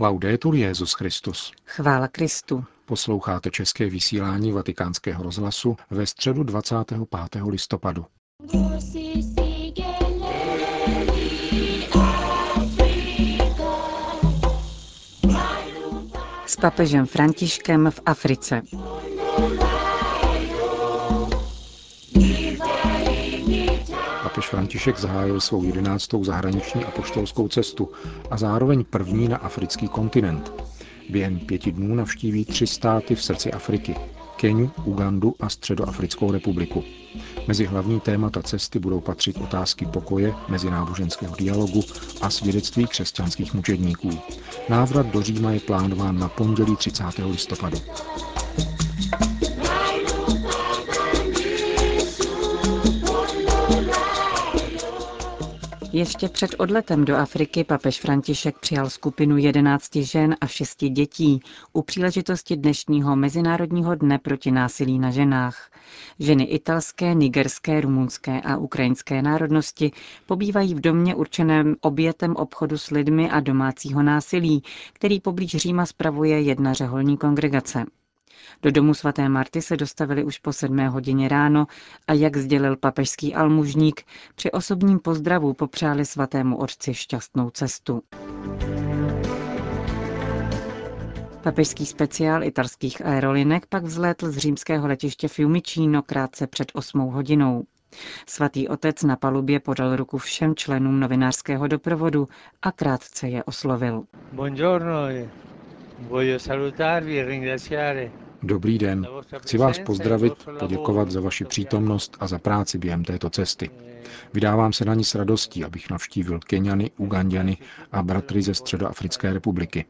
Laudetur Jezus Christus. Chvála Kristu. Posloucháte české vysílání Vatikánského rozhlasu ve středu 25. listopadu. S papežem Františkem v Africe. Papež František zahájil svou jedenáctou zahraniční apoštolskou cestu a zároveň první na africký kontinent. Během pěti dnů navštíví tři státy v srdci Afriky. Keniu, Ugandu a Středoafrickou republiku. Mezi hlavní témata cesty budou patřit otázky pokoje, mezináboženského dialogu a svědectví křesťanských mučedníků. Návrat do Říma je plánován na pondělí 30. listopadu. Ještě před odletem do Afriky papež František přijal skupinu jedenácti žen a šesti dětí u příležitosti dnešního Mezinárodního dne proti násilí na ženách. Ženy italské, nigerské, rumunské a ukrajinské národnosti pobývají v domě určeném obětem obchodu s lidmi a domácího násilí, který poblíž Říma spravuje jedna řeholní kongregace. Do domu svaté Marty se dostavili už po sedmé hodině ráno a jak sdělil papežský almužník, při osobním pozdravu popřáli svatému otci šťastnou cestu. Papežský speciál italských aerolinek pak vzlétl z římského letiště Fiumicino krátce před osmou hodinou. Svatý otec na palubě podal ruku všem členům novinářského doprovodu a krátce je oslovil. Buongiorno, voglio salutarvi e ringraziare Dobrý den. Chci vás pozdravit, poděkovat za vaši přítomnost a za práci během této cesty. Vydávám se na ní s radostí, abych navštívil Keniany, Ugandiany a bratry ze Středoafrické republiky.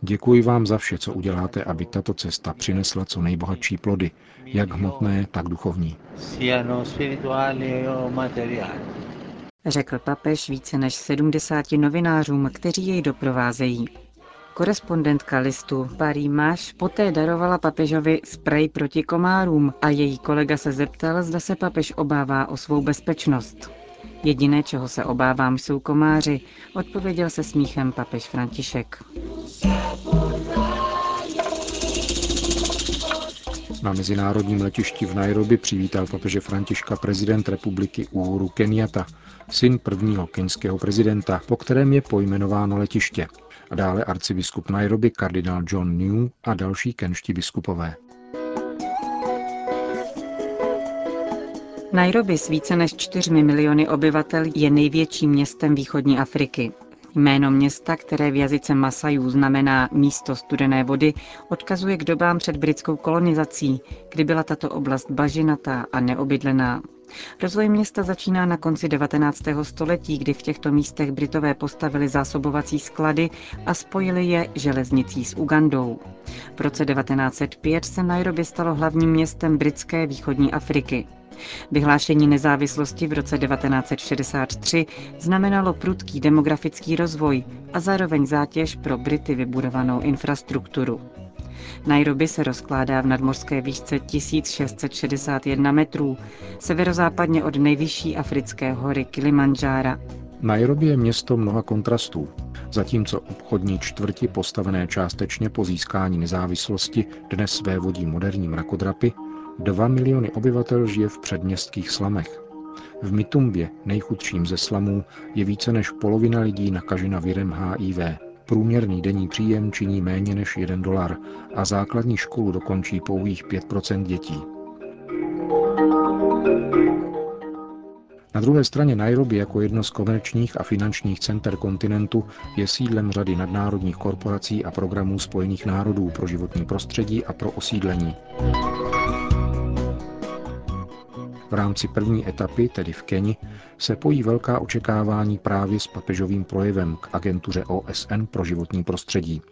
Děkuji vám za vše, co uděláte, aby tato cesta přinesla co nejbohatší plody, jak hmotné, tak duchovní. Řekl papež více než 70 novinářům, kteří jej doprovázejí. Korespondentka listu Paris Máš poté darovala papežovi sprej proti komárům a její kolega se zeptal, zda se papež obává o svou bezpečnost. Jediné, čeho se obávám, jsou komáři, odpověděl se smíchem papež František. Na mezinárodním letišti v Nairobi přivítal papeže Františka prezident republiky Uhuru Kenyatta, syn prvního keňského prezidenta, po kterém je pojmenováno letiště a dále arcibiskup Nairobi kardinál John New a další kenští biskupové. Nairobi s více než 4 miliony obyvatel je největším městem východní Afriky. Jméno města, které v jazyce Masajů znamená místo studené vody, odkazuje k dobám před britskou kolonizací, kdy byla tato oblast bažinatá a neobydlená. Rozvoj města začíná na konci 19. století, kdy v těchto místech Britové postavili zásobovací sklady a spojili je železnicí s Ugandou. V roce 1905 se Nairobi stalo hlavním městem britské východní Afriky. Vyhlášení nezávislosti v roce 1963 znamenalo prudký demografický rozvoj a zároveň zátěž pro Brity vybudovanou infrastrukturu. Nairobi se rozkládá v nadmořské výšce 1661 metrů, severozápadně od nejvyšší africké hory Kilimanjára. Nairobi je město mnoha kontrastů. Zatímco obchodní čtvrti postavené částečně po získání nezávislosti dnes vodí moderní mrakodrapy, dva miliony obyvatel žije v předměstských slamech. V Mitumbě, nejchudším ze slamů, je více než polovina lidí nakažena virem HIV. Průměrný denní příjem činí méně než 1 dolar a základní školu dokončí pouhých 5% dětí. Na druhé straně Nairobi jako jedno z komerčních a finančních center kontinentu je sídlem řady nadnárodních korporací a programů Spojených národů pro životní prostředí a pro osídlení. V rámci první etapy, tedy v Keni, se pojí velká očekávání právě s papežovým projevem k agentuře OSN pro životní prostředí.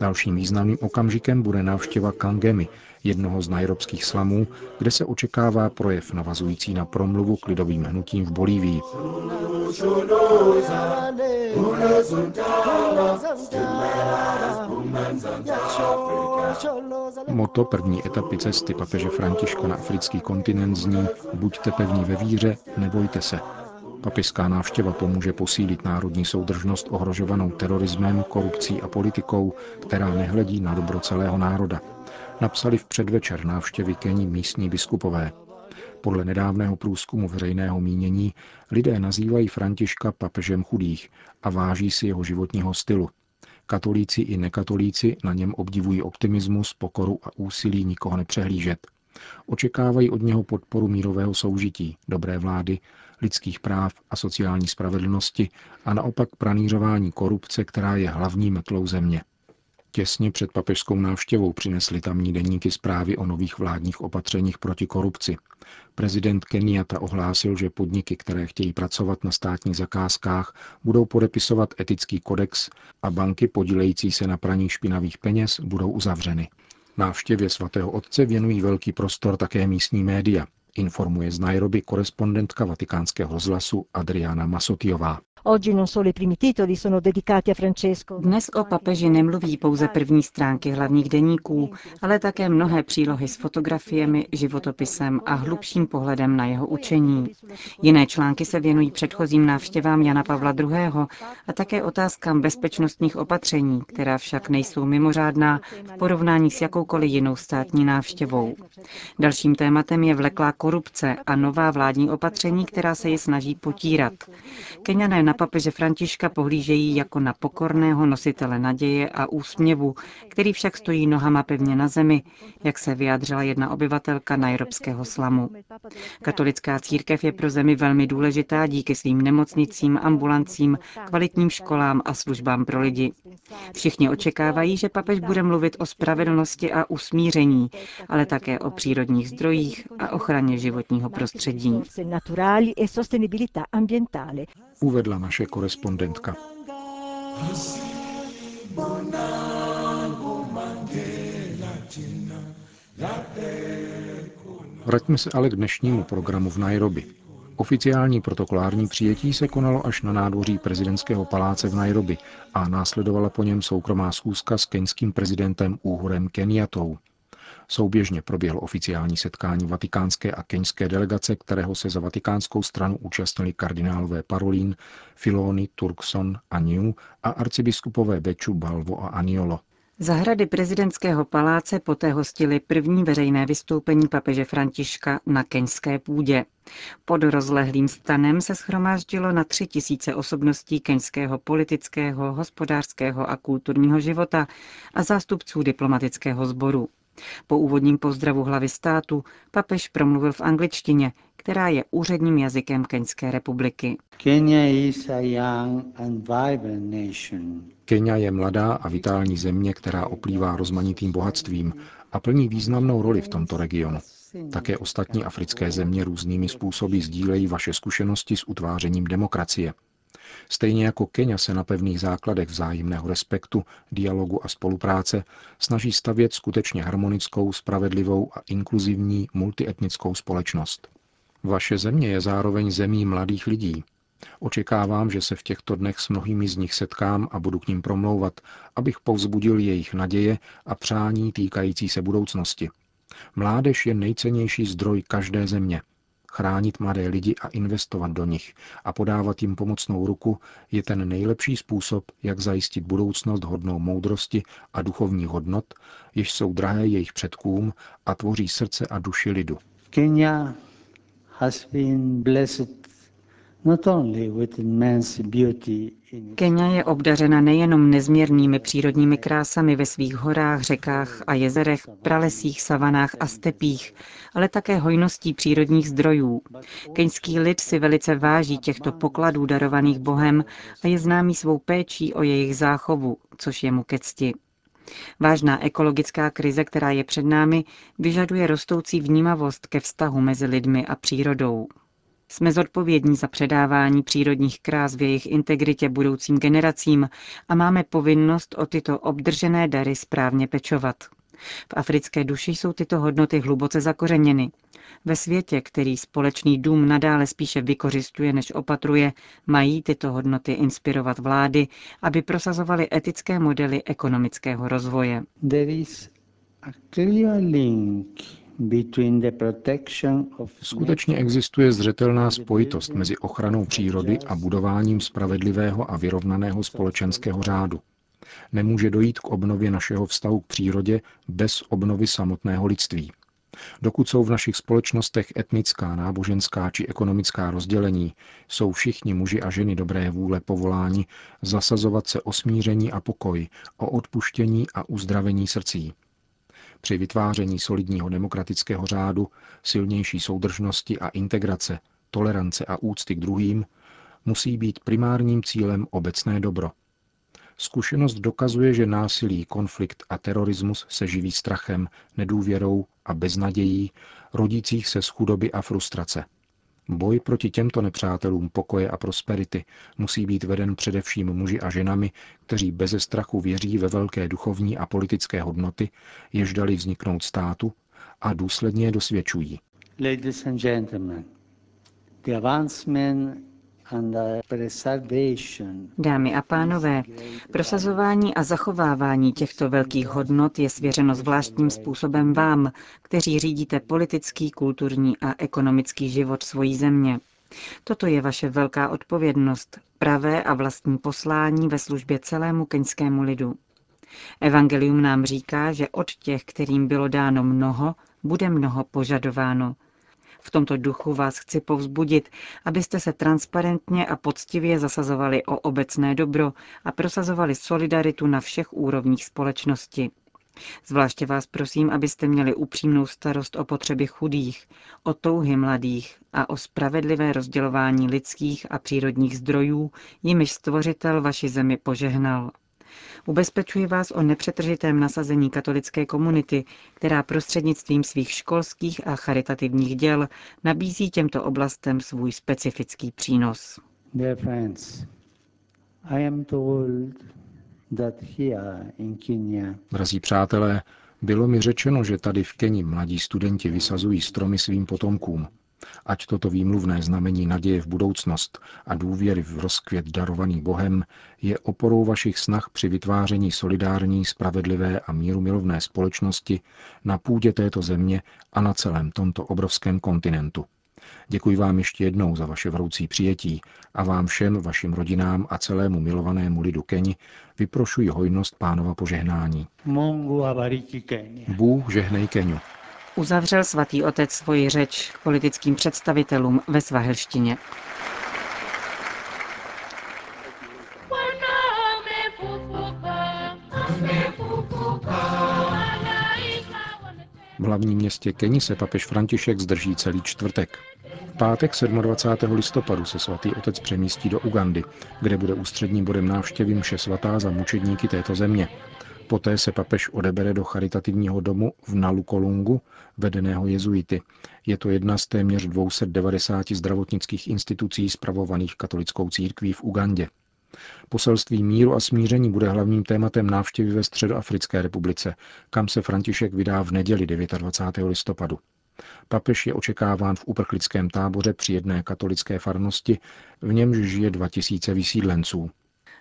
Dalším významným okamžikem bude návštěva Kangemi, jednoho z najrobských slamů, kde se očekává projev navazující na promluvu k lidovým hnutím v Bolívii. Moto první etapy cesty papeže Františka na africký kontinent zní Buďte pevní ve víře, nebojte se. Papiská návštěva pomůže posílit národní soudržnost ohrožovanou terorismem, korupcí a politikou, která nehledí na dobro celého národa. Napsali v předvečer návštěvy Keni místní biskupové. Podle nedávného průzkumu veřejného mínění lidé nazývají Františka papežem chudých a váží si jeho životního stylu. Katolíci i nekatolíci na něm obdivují optimismus, pokoru a úsilí nikoho nepřehlížet. Očekávají od něho podporu mírového soužití, dobré vlády, lidských práv a sociální spravedlnosti a naopak pranířování korupce, která je hlavní metlou země. Těsně před papežskou návštěvou přinesli tamní deníky zprávy o nových vládních opatřeních proti korupci. Prezident Kenyatta ohlásil, že podniky, které chtějí pracovat na státních zakázkách, budou podepisovat etický kodex a banky podílející se na praní špinavých peněz budou uzavřeny. Návštěvě svatého otce věnují velký prostor také místní média, informuje z Nairobi korespondentka vatikánského rozhlasu Adriana Masotiová. Dnes o papeži nemluví pouze první stránky hlavních deníků, ale také mnohé přílohy s fotografiemi, životopisem a hlubším pohledem na jeho učení. Jiné články se věnují předchozím návštěvám Jana Pavla II. a také otázkám bezpečnostních opatření, která však nejsou mimořádná v porovnání s jakoukoliv jinou státní návštěvou. Dalším tématem je vleklá korupce a nová vládní opatření, která se ji snaží potírat. Keniané na papeže Františka pohlížejí jako na pokorného nositele naděje a úsměvu, který však stojí nohama pevně na zemi, jak se vyjádřila jedna obyvatelka najrobského slamu. Katolická církev je pro zemi velmi důležitá díky svým nemocnicím, ambulancím, kvalitním školám a službám pro lidi. Všichni očekávají, že papež bude mluvit o spravedlnosti a usmíření, ale také o přírodních zdrojích a ochraně životního prostředí. Uvedla naše korespondentka. Vraťme se ale k dnešnímu programu v Nairobi. Oficiální protokolární přijetí se konalo až na nádvoří prezidentského paláce v Nairobi a následovala po něm soukromá schůzka s keňským prezidentem Úhurem Kenyatou. Souběžně proběhlo oficiální setkání vatikánské a keňské delegace, kterého se za vatikánskou stranu účastnili kardinálové Parolin, Filoni, Turkson a New a arcibiskupové Beču, Balvo a Aniolo. Zahrady prezidentského paláce poté hostily první veřejné vystoupení papeže Františka na keňské půdě. Pod rozlehlým stanem se schromáždilo na tři tisíce osobností keňského politického, hospodářského a kulturního života a zástupců diplomatického sboru. Po úvodním pozdravu hlavy státu papež promluvil v angličtině, která je úředním jazykem Keňské republiky. Kenia je mladá a vitální země, která oplývá rozmanitým bohatstvím a plní významnou roli v tomto regionu. Také ostatní africké země různými způsoby sdílejí vaše zkušenosti s utvářením demokracie. Stejně jako Kenia se na pevných základech vzájemného respektu, dialogu a spolupráce snaží stavět skutečně harmonickou, spravedlivou a inkluzivní multietnickou společnost. Vaše země je zároveň zemí mladých lidí. Očekávám, že se v těchto dnech s mnohými z nich setkám a budu k ním promlouvat, abych povzbudil jejich naděje a přání týkající se budoucnosti. Mládež je nejcennější zdroj každé země – Chránit mladé lidi a investovat do nich a podávat jim pomocnou ruku je ten nejlepší způsob, jak zajistit budoucnost hodnou moudrosti a duchovních hodnot, jež jsou drahé jejich předkům a tvoří srdce a duši lidu. Kenya has been blessed Kenia je obdařena nejenom nezměrnými přírodními krásami ve svých horách, řekách a jezerech, pralesích, savanách a stepích, ale také hojností přírodních zdrojů. Keňský lid si velice váží těchto pokladů darovaných Bohem a je známý svou péčí o jejich záchovu, což je mu ke cti. Vážná ekologická krize, která je před námi, vyžaduje rostoucí vnímavost ke vztahu mezi lidmi a přírodou. Jsme zodpovědní za předávání přírodních krás v jejich integritě budoucím generacím a máme povinnost o tyto obdržené dary správně pečovat. V africké duši jsou tyto hodnoty hluboce zakořeněny. Ve světě, který společný dům nadále spíše vykořistuje než opatruje, mají tyto hodnoty inspirovat vlády, aby prosazovaly etické modely ekonomického rozvoje. There is a clear link Skutečně existuje zřetelná spojitost mezi ochranou přírody a budováním spravedlivého a vyrovnaného společenského řádu. Nemůže dojít k obnově našeho vztahu k přírodě bez obnovy samotného lidství. Dokud jsou v našich společnostech etnická, náboženská či ekonomická rozdělení, jsou všichni muži a ženy dobré vůle povoláni zasazovat se o smíření a pokoj, o odpuštění a uzdravení srdcí. Při vytváření solidního demokratického řádu, silnější soudržnosti a integrace, tolerance a úcty k druhým musí být primárním cílem obecné dobro – Zkušenost dokazuje, že násilí, konflikt a terorismus se živí strachem, nedůvěrou a beznadějí, rodících se z chudoby a frustrace. Boj proti těmto nepřátelům pokoje a prosperity musí být veden především muži a ženami, kteří beze strachu věří ve velké duchovní a politické hodnoty, jež dali vzniknout státu a důsledně je dosvědčují. Ladies and gentlemen, the advancement Dámy a pánové, prosazování a zachovávání těchto velkých hodnot je svěřeno zvláštním způsobem vám, kteří řídíte politický, kulturní a ekonomický život svojí země. Toto je vaše velká odpovědnost, pravé a vlastní poslání ve službě celému keňskému lidu. Evangelium nám říká, že od těch, kterým bylo dáno mnoho, bude mnoho požadováno, v tomto duchu vás chci povzbudit, abyste se transparentně a poctivě zasazovali o obecné dobro a prosazovali solidaritu na všech úrovních společnosti. Zvláště vás prosím, abyste měli upřímnou starost o potřeby chudých, o touhy mladých a o spravedlivé rozdělování lidských a přírodních zdrojů, jimiž stvořitel vaši zemi požehnal. Ubezpečuji vás o nepřetržitém nasazení katolické komunity, která prostřednictvím svých školských a charitativních děl nabízí těmto oblastem svůj specifický přínos. Dear friends, I am told that here in Kenya... Drazí přátelé, bylo mi řečeno, že tady v Keni mladí studenti vysazují stromy svým potomkům. Ať toto výmluvné znamení naděje v budoucnost a důvěry v rozkvět darovaný Bohem je oporou vašich snah při vytváření solidární, spravedlivé a míru milovné společnosti na půdě této země a na celém tomto obrovském kontinentu. Děkuji vám ještě jednou za vaše vroucí přijetí a vám všem, vašim rodinám a celému milovanému lidu Keni vyprošuji hojnost pánova požehnání. Bůh žehnej Keniu uzavřel svatý otec svoji řeč k politickým představitelům ve svahelštině. V hlavním městě Keni se papež František zdrží celý čtvrtek. V pátek 27. listopadu se svatý otec přemístí do Ugandy, kde bude ústředním bodem návštěvy mše svatá za mučedníky této země. Poté se papež odebere do charitativního domu v Nalukolungu, vedeného jezuity. Je to jedna z téměř 290 zdravotnických institucí spravovaných katolickou církví v Ugandě. Poselství míru a smíření bude hlavním tématem návštěvy ve Středoafrické republice, kam se František vydá v neděli 29. listopadu. Papež je očekáván v uprchlickém táboře při jedné katolické farnosti, v němž žije 2000 vysídlenců.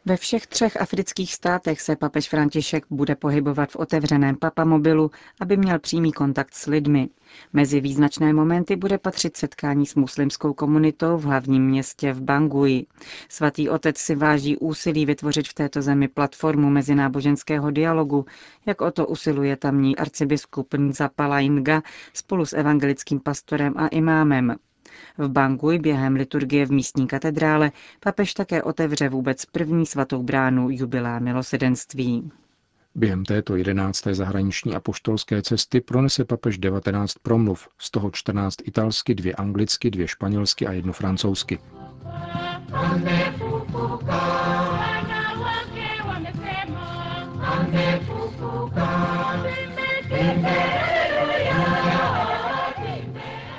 Ve všech třech afrických státech se papež František bude pohybovat v otevřeném papamobilu, aby měl přímý kontakt s lidmi. Mezi význačné momenty bude patřit setkání s muslimskou komunitou v hlavním městě v Bangui. Svatý otec si váží úsilí vytvořit v této zemi platformu mezináboženského dialogu, jak o to usiluje tamní arcibiskup Nzapala spolu s evangelickým pastorem a imámem. V Bangui během liturgie v místní katedrále papež také otevře vůbec první svatou bránu jubilá milosedenství. Během této jedenácté zahraniční a poštolské cesty pronese papež 19 promluv, z toho 14 italsky, dvě anglicky, dvě španělsky a jednu francouzsky.